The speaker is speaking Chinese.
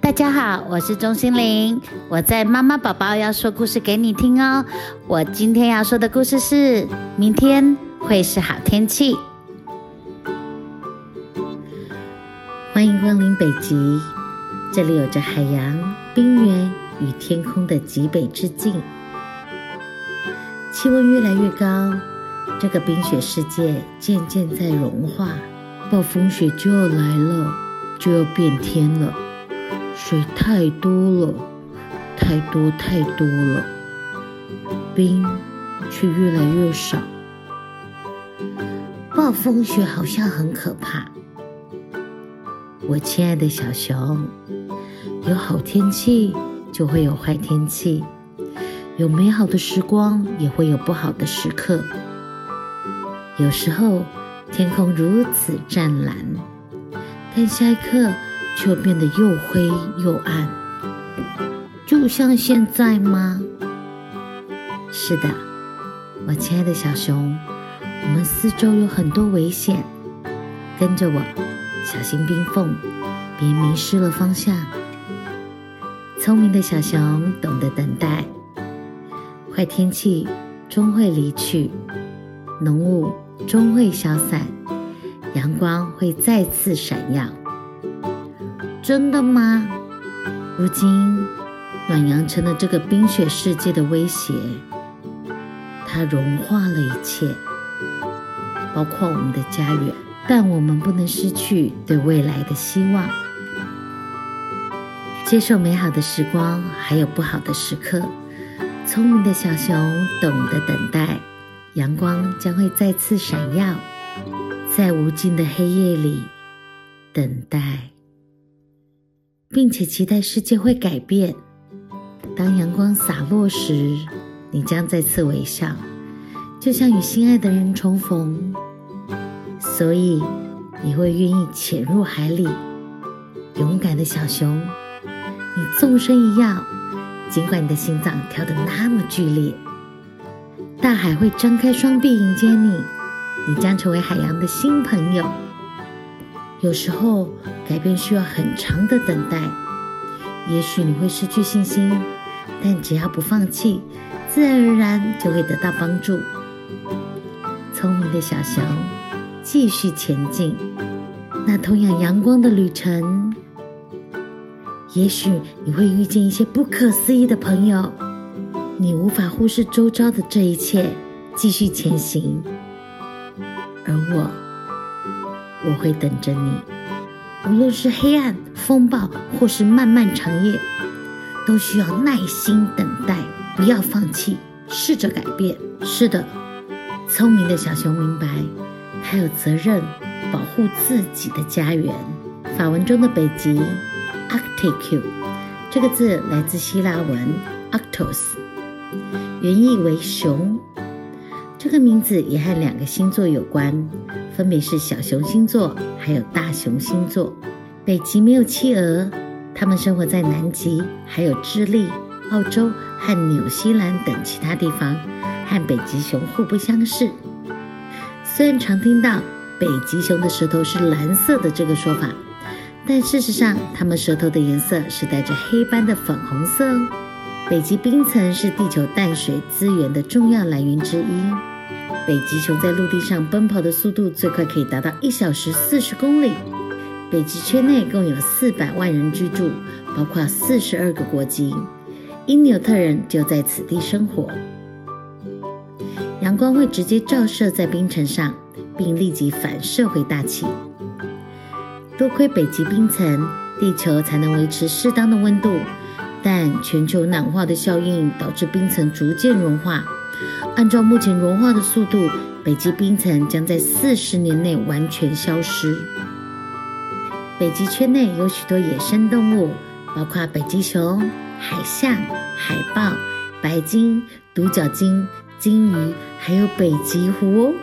大家好，我是钟心凌，我在妈妈宝宝要说故事给你听哦。我今天要说的故事是：明天会是好天气。欢迎光临北极，这里有着海洋、冰原与天空的极北之境。气温越来越高，这个冰雪世界渐渐在融化，暴风雪就要来了，就要变天了。水太多了，太多太多了，冰却越来越少。暴风雪好像很可怕。我亲爱的小熊，有好天气就会有坏天气，有美好的时光也会有不好的时刻。有时候天空如此湛蓝，但下一刻。却变得又灰又暗，就像现在吗？是的，我亲爱的小熊，我们四周有很多危险，跟着我，小心冰缝，别迷失了方向。聪明的小熊懂得等待，坏天气终会离去，浓雾终会消散，阳光会再次闪耀。真的吗？如今，暖阳成了这个冰雪世界的威胁，它融化了一切，包括我们的家园。但我们不能失去对未来的希望。接受美好的时光，还有不好的时刻。聪明的小熊懂得等待，阳光将会再次闪耀，在无尽的黑夜里等待。并且期待世界会改变。当阳光洒落时，你将再次微笑，就像与心爱的人重逢。所以，你会愿意潜入海里。勇敢的小熊，你纵身一跃，尽管你的心脏跳得那么剧烈，大海会张开双臂迎接你，你将成为海洋的新朋友。有时候，改变需要很长的等待，也许你会失去信心，但只要不放弃，自然而然就会得到帮助。聪明的小熊，继续前进，那同样阳光的旅程。也许你会遇见一些不可思议的朋友，你无法忽视周遭的这一切，继续前行。而我。我会等着你，无论是黑暗、风暴，或是漫漫长夜，都需要耐心等待，不要放弃，试着改变。是的，聪明的小熊明白，他有责任保护自己的家园。法文中的北极 Arctique 这个字来自希腊文 Arctos，原意为熊。这个名字也和两个星座有关，分别是小熊星座还有大熊星座。北极没有企鹅，它们生活在南极，还有智利、澳洲和纽西兰等其他地方，和北极熊互不相识。虽然常听到北极熊的舌头是蓝色的这个说法，但事实上，它们舌头的颜色是带着黑斑的粉红色哦。北极冰层是地球淡水资源的重要来源之一。北极熊在陆地上奔跑的速度最快可以达到一小时四十公里。北极圈内共有四百万人居住，包括四十二个国籍。因纽特人就在此地生活。阳光会直接照射在冰层上，并立即反射回大气。多亏北极冰层，地球才能维持适当的温度。但全球暖化的效应导致冰层逐渐融化。按照目前融化的速度，北极冰层将在四十年内完全消失。北极圈内有许多野生动物，包括北极熊、海象、海豹、白鲸、独角鲸、鲸鱼，还有北极狐哦。